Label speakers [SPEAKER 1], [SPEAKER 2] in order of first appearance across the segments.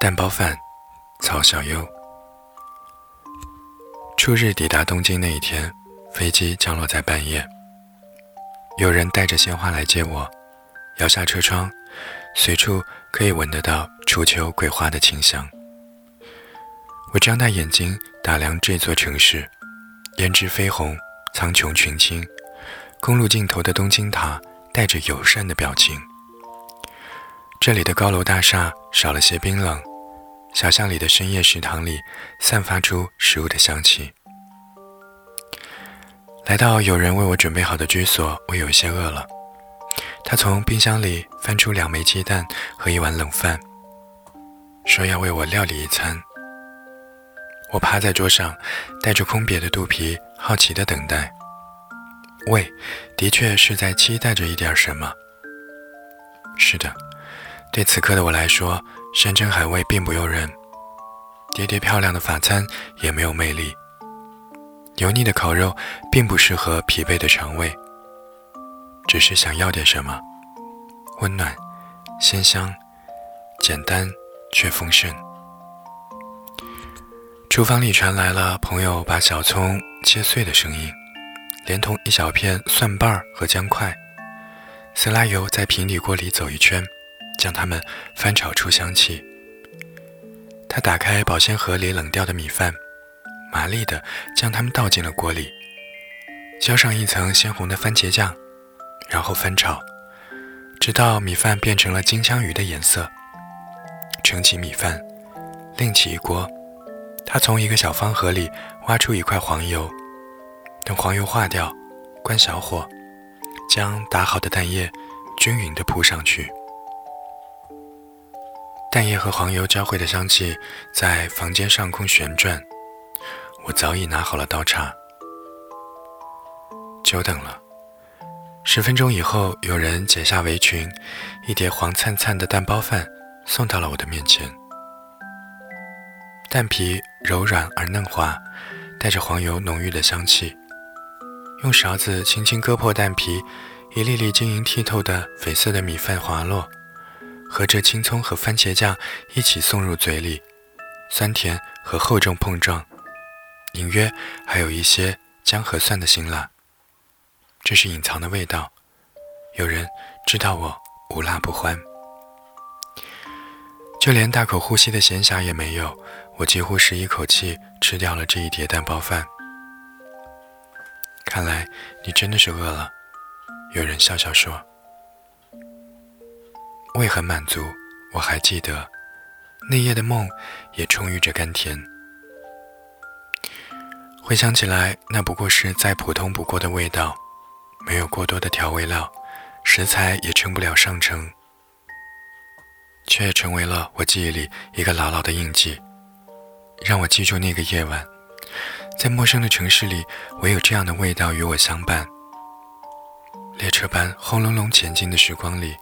[SPEAKER 1] 蛋包饭，曹小优。初日抵达东京那一天，飞机降落在半夜。有人带着鲜花来接我，摇下车窗，随处可以闻得到初秋桂花的清香。我张大眼睛打量这座城市，胭脂绯红，苍穹群青。公路尽头的东京塔带着友善的表情。这里的高楼大厦少了些冰冷。小巷里的深夜食堂里，散发出食物的香气。来到有人为我准备好的居所，我有些饿了。他从冰箱里翻出两枚鸡蛋和一碗冷饭，说要为我料理一餐。我趴在桌上，带着空瘪的肚皮，好奇地等待。胃，的确是在期待着一点什么。是的，对此刻的我来说。山珍海味并不诱人，叠叠漂亮的法餐也没有魅力。油腻的烤肉并不适合疲惫的肠胃。只是想要点什么，温暖、鲜香、简单却丰盛。厨房里传来了朋友把小葱切碎的声音，连同一小片蒜瓣和姜块。色拉油在平底锅里走一圈。将它们翻炒出香气。他打开保鲜盒里冷掉的米饭，麻利地将它们倒进了锅里，浇上一层鲜红的番茄酱，然后翻炒，直到米饭变成了金枪鱼的颜色。盛起米饭，另起一锅，他从一个小方盒里挖出一块黄油，等黄油化掉，关小火，将打好的蛋液均匀地铺上去。蛋液和黄油交汇的香气在房间上空旋转，我早已拿好了刀叉。久等了，十分钟以后，有人解下围裙，一碟黄灿灿的蛋包饭送到了我的面前。蛋皮柔软而嫩滑，带着黄油浓郁的香气。用勺子轻轻割破蛋皮，一粒粒晶莹剔透的绯色的米饭滑落。和着青葱和番茄酱一起送入嘴里，酸甜和厚重碰撞，隐约还有一些姜和蒜的辛辣。这是隐藏的味道，有人知道我无辣不欢。就连大口呼吸的闲暇也没有，我几乎是一口气吃掉了这一碟蛋包饭。看来你真的是饿了，有人笑笑说。胃很满足，我还记得那夜的梦也充裕着甘甜。回想起来，那不过是再普通不过的味道，没有过多的调味料，食材也称不了上乘，却也成为了我记忆里一个牢牢的印记，让我记住那个夜晚，在陌生的城市里，唯有这样的味道与我相伴。列车般轰隆隆前进的时光里。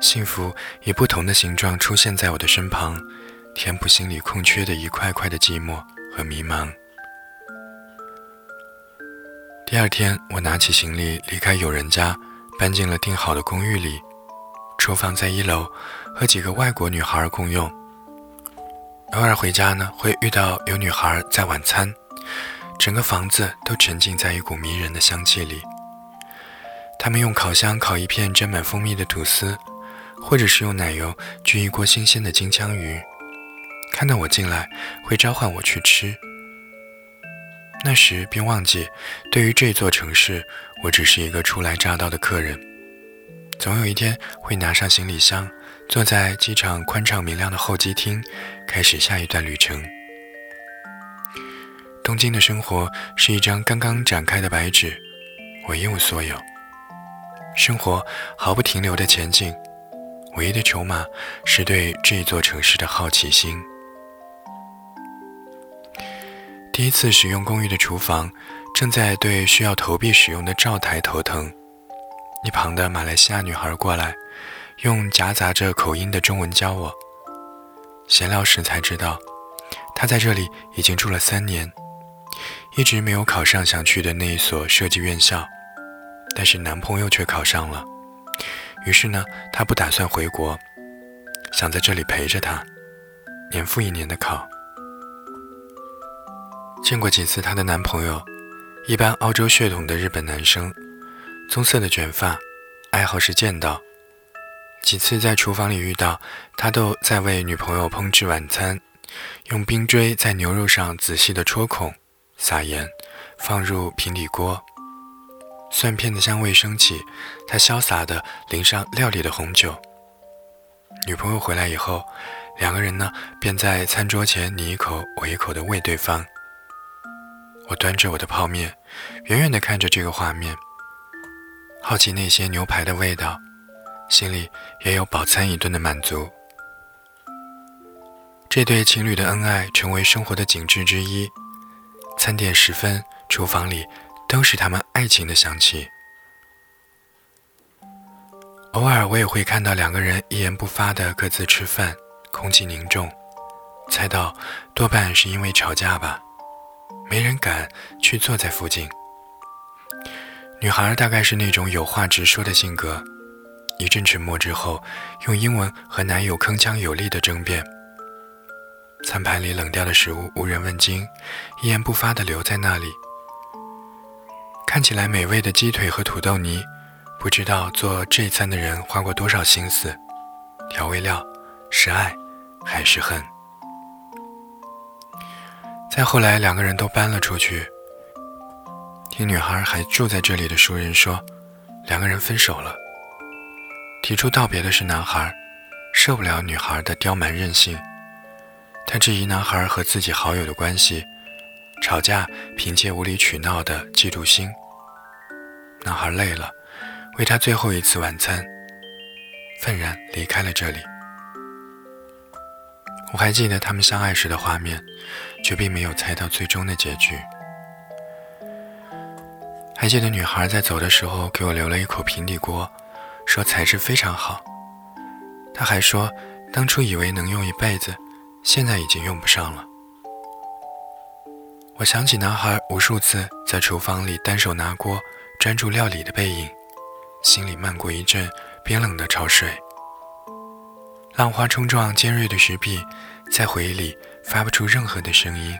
[SPEAKER 1] 幸福以不同的形状出现在我的身旁，填补心里空缺的一块块的寂寞和迷茫。第二天，我拿起行李离开友人家，搬进了订好的公寓里。厨房在一楼，和几个外国女孩共用。偶尔回家呢，会遇到有女孩在晚餐。整个房子都沉浸在一股迷人的香气里。他们用烤箱烤一片沾满蜂蜜的吐司。或者是用奶油焗一锅新鲜的金枪鱼，看到我进来会召唤我去吃。那时便忘记，对于这座城市，我只是一个初来乍到的客人。总有一天会拿上行李箱，坐在机场宽敞明亮的候机厅，开始下一段旅程。东京的生活是一张刚刚展开的白纸，我一无所有，生活毫不停留的前进。唯一的筹码是对这座城市的好奇心。第一次使用公寓的厨房，正在对需要投币使用的灶台头疼。一旁的马来西亚女孩过来，用夹杂着口音的中文教我。闲聊时才知道，她在这里已经住了三年，一直没有考上想去的那一所设计院校，但是男朋友却考上了。于是呢，他不打算回国，想在这里陪着他。年复一年的考。见过几次她的男朋友，一般澳洲血统的日本男生，棕色的卷发，爱好是剑道。几次在厨房里遇到，他都在为女朋友烹制晚餐，用冰锥在牛肉上仔细的戳孔，撒盐，放入平底锅。蒜片的香味升起，他潇洒地淋上料理的红酒。女朋友回来以后，两个人呢便在餐桌前你一口我一口地喂对方。我端着我的泡面，远远地看着这个画面，好奇那些牛排的味道。心里也有饱餐一顿的满足。这对情侣的恩爱成为生活的景致之一。餐点时分，厨房里都是他们爱情的香气。偶尔我也会看到两个人一言不发的各自吃饭，空气凝重，猜到多半是因为吵架吧。没人敢去坐在附近。女孩大概是那种有话直说的性格。一阵沉默之后，用英文和男友铿锵有力的争辩。餐盘里冷掉的食物无人问津，一言不发地留在那里。看起来美味的鸡腿和土豆泥，不知道做这餐的人花过多少心思。调味料是爱还是恨？再后来，两个人都搬了出去。听女孩还住在这里的熟人说，两个人分手了。提出道别的是男孩，受不了女孩的刁蛮任性。他质疑男孩和自己好友的关系，吵架凭借无理取闹的嫉妒心。男孩累了，为他最后一次晚餐，愤然离开了这里。我还记得他们相爱时的画面，却并没有猜到最终的结局。还记得女孩在走的时候给我留了一口平底锅。说材质非常好，她还说当初以为能用一辈子，现在已经用不上了。我想起男孩无数次在厨房里单手拿锅专注料理的背影，心里漫过一阵冰冷的潮水。浪花冲撞尖锐的石壁，在回忆里发不出任何的声音。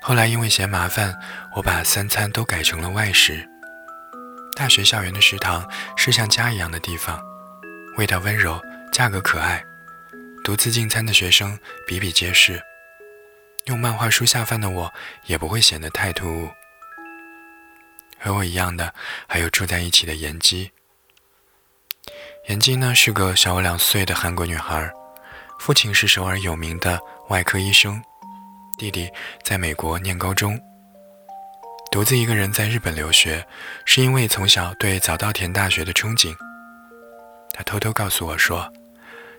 [SPEAKER 1] 后来因为嫌麻烦，我把三餐都改成了外食。大学校园的食堂是像家一样的地方，味道温柔，价格可爱。独自进餐的学生比比皆是，用漫画书下饭的我也不会显得太突兀。和我一样的还有住在一起的妍姬。妍姬呢是个小我两岁的韩国女孩，父亲是首尔有名的外科医生。弟弟在美国念高中，独自一个人在日本留学，是因为从小对早稻田大学的憧憬。他偷偷告诉我说：“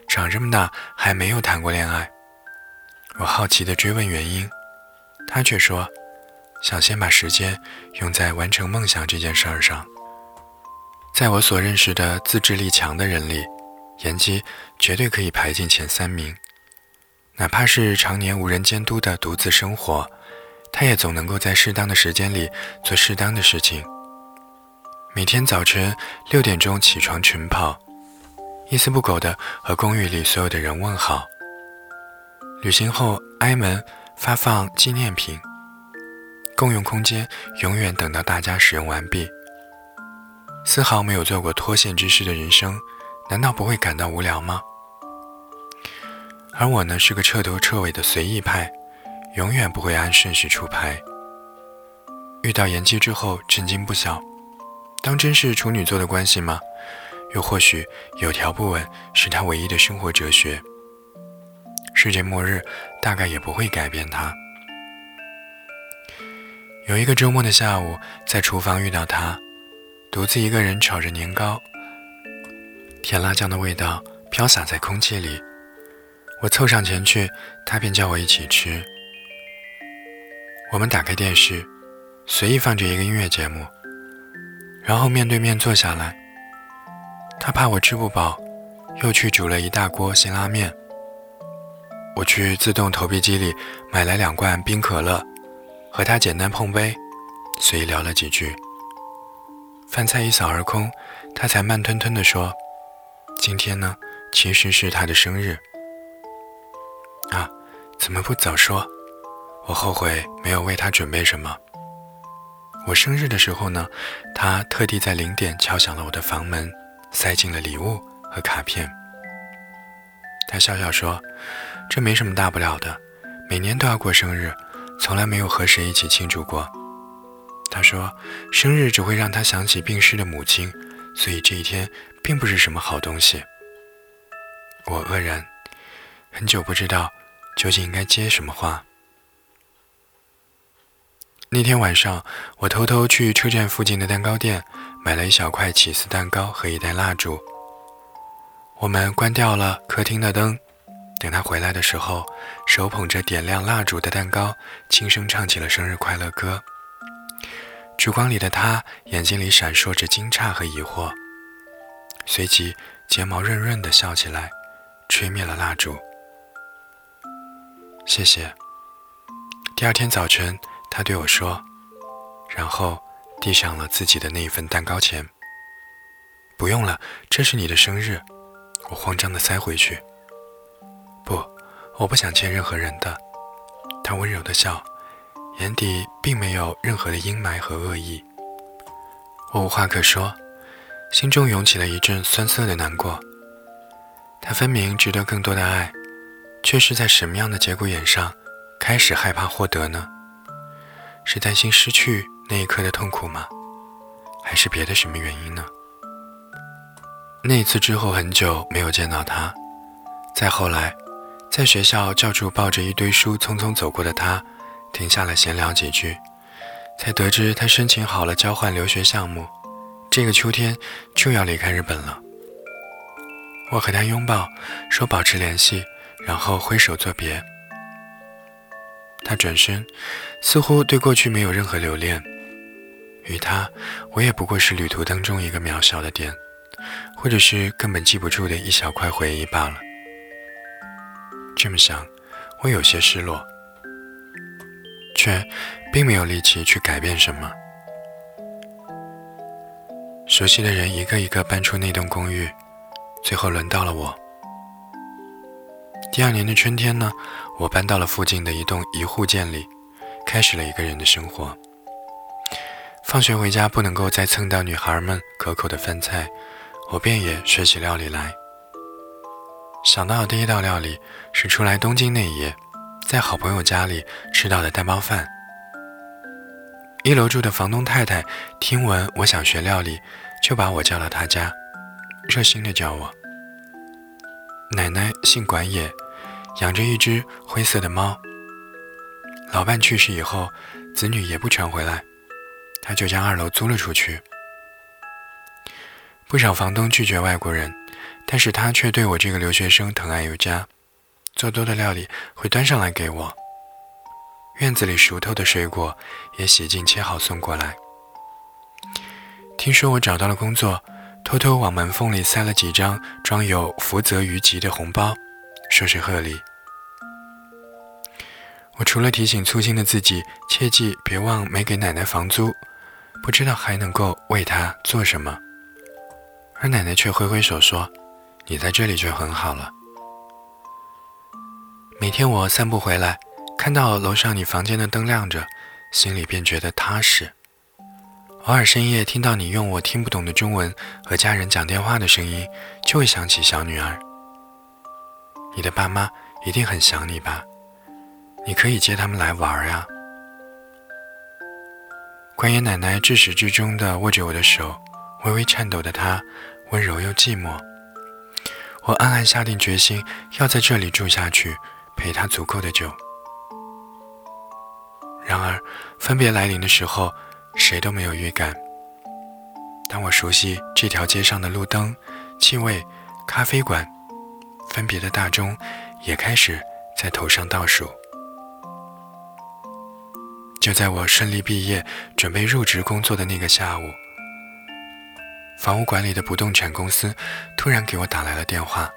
[SPEAKER 1] 长这么大还没有谈过恋爱。”我好奇地追问原因，他却说：“想先把时间用在完成梦想这件事儿上。”在我所认识的自制力强的人里，妍希绝对可以排进前三名。哪怕是常年无人监督的独自生活，他也总能够在适当的时间里做适当的事情。每天早晨六点钟起床晨跑，一丝不苟地和公寓里所有的人问好。旅行后挨门发放纪念品，共用空间永远等到大家使用完毕。丝毫没有做过脱线之事的人生，难道不会感到无聊吗？而我呢，是个彻头彻尾的随意派，永远不会按顺序出牌。遇到延姬之后，震惊不小。当真是处女座的关系吗？又或许有条不紊是他唯一的生活哲学。世界末日大概也不会改变他。有一个周末的下午，在厨房遇到他，独自一个人炒着年糕，甜辣酱的味道飘洒在空气里。我凑上前去，他便叫我一起吃。我们打开电视，随意放着一个音乐节目，然后面对面坐下来。他怕我吃不饱，又去煮了一大锅辛拉面。我去自动投币机里买来两罐冰可乐，和他简单碰杯，随意聊了几句。饭菜一扫而空，他才慢吞吞地说：“今天呢，其实是他的生日。啊，怎么不早说？我后悔没有为他准备什么。我生日的时候呢，他特地在零点敲响了我的房门，塞进了礼物和卡片。他笑笑说：“这没什么大不了的，每年都要过生日，从来没有和谁一起庆祝过。”他说：“生日只会让他想起病逝的母亲，所以这一天并不是什么好东西。”我愕然，很久不知道究竟应该接什么话。那天晚上，我偷偷去车站附近的蛋糕店买了一小块起司蛋糕和一袋蜡烛。我们关掉了客厅的灯，等他回来的时候，手捧着点亮蜡烛的蛋糕，轻声唱起了生日快乐歌。烛光里的他，眼睛里闪烁着惊诧和疑惑，随即睫毛润润的笑起来，吹灭了蜡烛。谢谢。第二天早晨，他对我说，然后递上了自己的那一份蛋糕钱。不用了，这是你的生日。我慌张地塞回去。不，我不想欠任何人的。他温柔地笑，眼底并没有任何的阴霾和恶意。我无话可说，心中涌起了一阵酸涩的难过。他分明值得更多的爱，却是在什么样的节骨眼上开始害怕获得呢？是担心失去那一刻的痛苦吗？还是别的什么原因呢？那次之后，很久没有见到他。再后来，在学校教处抱着一堆书匆匆走过的他，停下来闲聊几句，才得知他申请好了交换留学项目，这个秋天就要离开日本了。我和他拥抱，说保持联系，然后挥手作别。他转身，似乎对过去没有任何留恋。与他，我也不过是旅途当中一个渺小的点。或者是根本记不住的一小块回忆罢了。这么想，我有些失落，却并没有力气去改变什么。熟悉的人一个一个搬出那栋公寓，最后轮到了我。第二年的春天呢，我搬到了附近的一栋一户建里，开始了一个人的生活。放学回家不能够再蹭到女孩们可口的饭菜。我便也学起料理来。想到的第一道料理是出来东京那一夜，在好朋友家里吃到的蛋包饭。一楼住的房东太太听闻我想学料理，就把我叫到她家，热心的教我。奶奶姓管野，养着一只灰色的猫。老伴去世以后，子女也不全回来，她就将二楼租了出去。不少房东拒绝外国人，但是他却对我这个留学生疼爱有加，做多的料理会端上来给我。院子里熟透的水果也洗净切好送过来。听说我找到了工作，偷偷往门缝里塞了几张装有福泽谕吉的红包，说是贺礼。我除了提醒粗心的自己切记别忘没给奶奶房租，不知道还能够为她做什么。而奶奶却挥挥手说：“你在这里就很好了。”每天我散步回来，看到楼上你房间的灯亮着，心里便觉得踏实。偶尔深夜听到你用我听不懂的中文和家人讲电话的声音，就会想起小女儿。你的爸妈一定很想你吧？你可以接他们来玩呀。关爷奶奶至始至终地握着我的手，微微颤抖的她。温柔又寂寞，我暗暗下定决心要在这里住下去，陪他足够的久。然而，分别来临的时候，谁都没有预感。当我熟悉这条街上的路灯、气味、咖啡馆，分别的大钟也开始在头上倒数。就在我顺利毕业、准备入职工作的那个下午。房屋管理的不动产公司突然给我打来了电话，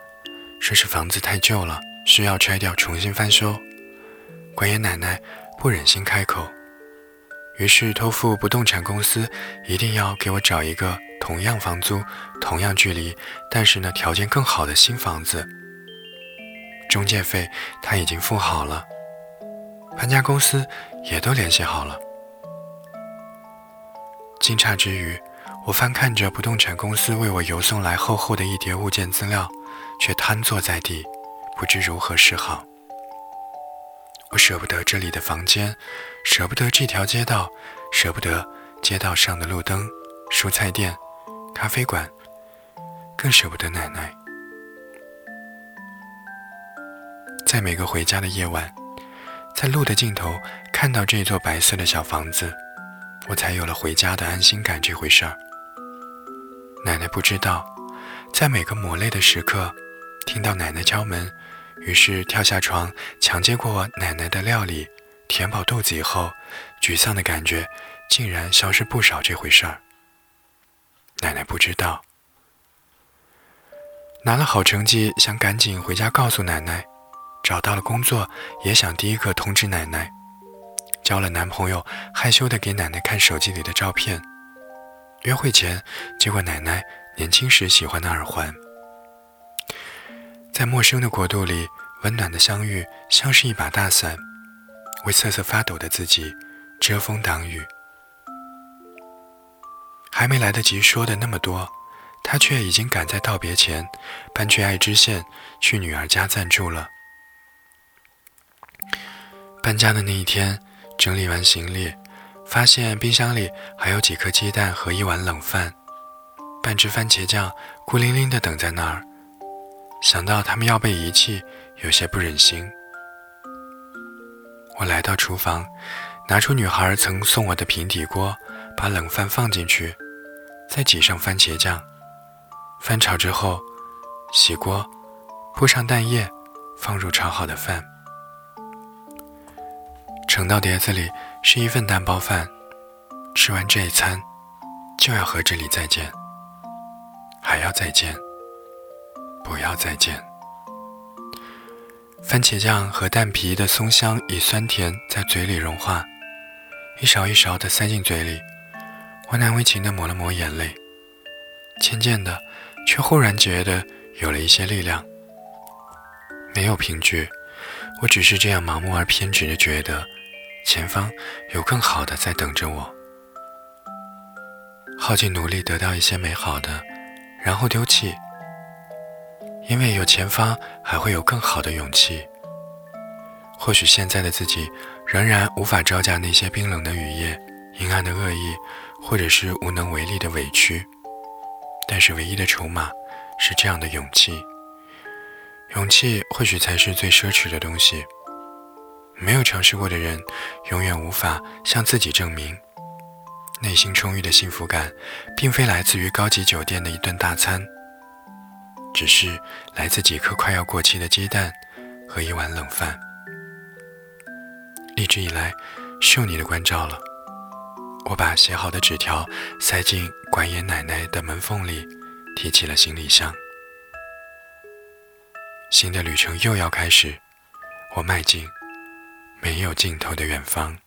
[SPEAKER 1] 说是房子太旧了，需要拆掉重新翻修。管爷奶奶不忍心开口，于是托付不动产公司一定要给我找一个同样房租、同样距离，但是呢条件更好的新房子。中介费他已经付好了，搬家公司也都联系好了。惊诧之余，我翻看着不动产公司为我邮送来厚厚的一叠物件资料，却瘫坐在地，不知如何是好。我舍不得这里的房间，舍不得这条街道，舍不得街道上的路灯、蔬菜店、咖啡馆，更舍不得奶奶。在每个回家的夜晚，在路的尽头看到这座白色的小房子，我才有了回家的安心感这回事儿。奶奶不知道，在每个抹泪的时刻，听到奶奶敲门。于是跳下床，抢接过奶奶的料理，填饱肚子以后，沮丧的感觉竟然消失不少。这回事儿，奶奶不知道。拿了好成绩，想赶紧回家告诉奶奶；找到了工作，也想第一个通知奶奶；交了男朋友，害羞的给奶奶看手机里的照片；约会前，接过奶奶年轻时喜欢的耳环。在陌生的国度里，温暖的相遇像是一把大伞，为瑟瑟发抖的自己遮风挡雨。还没来得及说的那么多，他却已经赶在道别前搬去爱知县去女儿家暂住了。搬家的那一天，整理完行李，发现冰箱里还有几颗鸡蛋和一碗冷饭，半只番茄酱孤零零地等在那儿。想到他们要被遗弃，有些不忍心。我来到厨房，拿出女孩曾送我的平底锅，把冷饭放进去，再挤上番茄酱，翻炒之后，洗锅，铺上蛋液，放入炒好的饭，盛到碟子里是一份蛋包饭。吃完这一餐，就要和这里再见，还要再见。不要再见。番茄酱和蛋皮的松香与酸甜在嘴里融化，一勺一勺的塞进嘴里。我难为情的抹了抹眼泪，渐渐的，却忽然觉得有了一些力量。没有凭据，我只是这样盲目而偏执的觉得，前方有更好的在等着我。耗尽努力得到一些美好的，然后丢弃。因为有前方，还会有更好的勇气。或许现在的自己仍然无法招架那些冰冷的雨夜、阴暗的恶意，或者是无能为力的委屈。但是唯一的筹码是这样的勇气。勇气或许才是最奢侈的东西。没有尝试过的人，永远无法向自己证明，内心充裕的幸福感，并非来自于高级酒店的一顿大餐。只是来自几颗快要过期的鸡蛋和一碗冷饭。一直以来，受你的关照了。我把写好的纸条塞进管爷奶奶的门缝里，提起了行李箱。新的旅程又要开始，我迈进没有尽头的远方。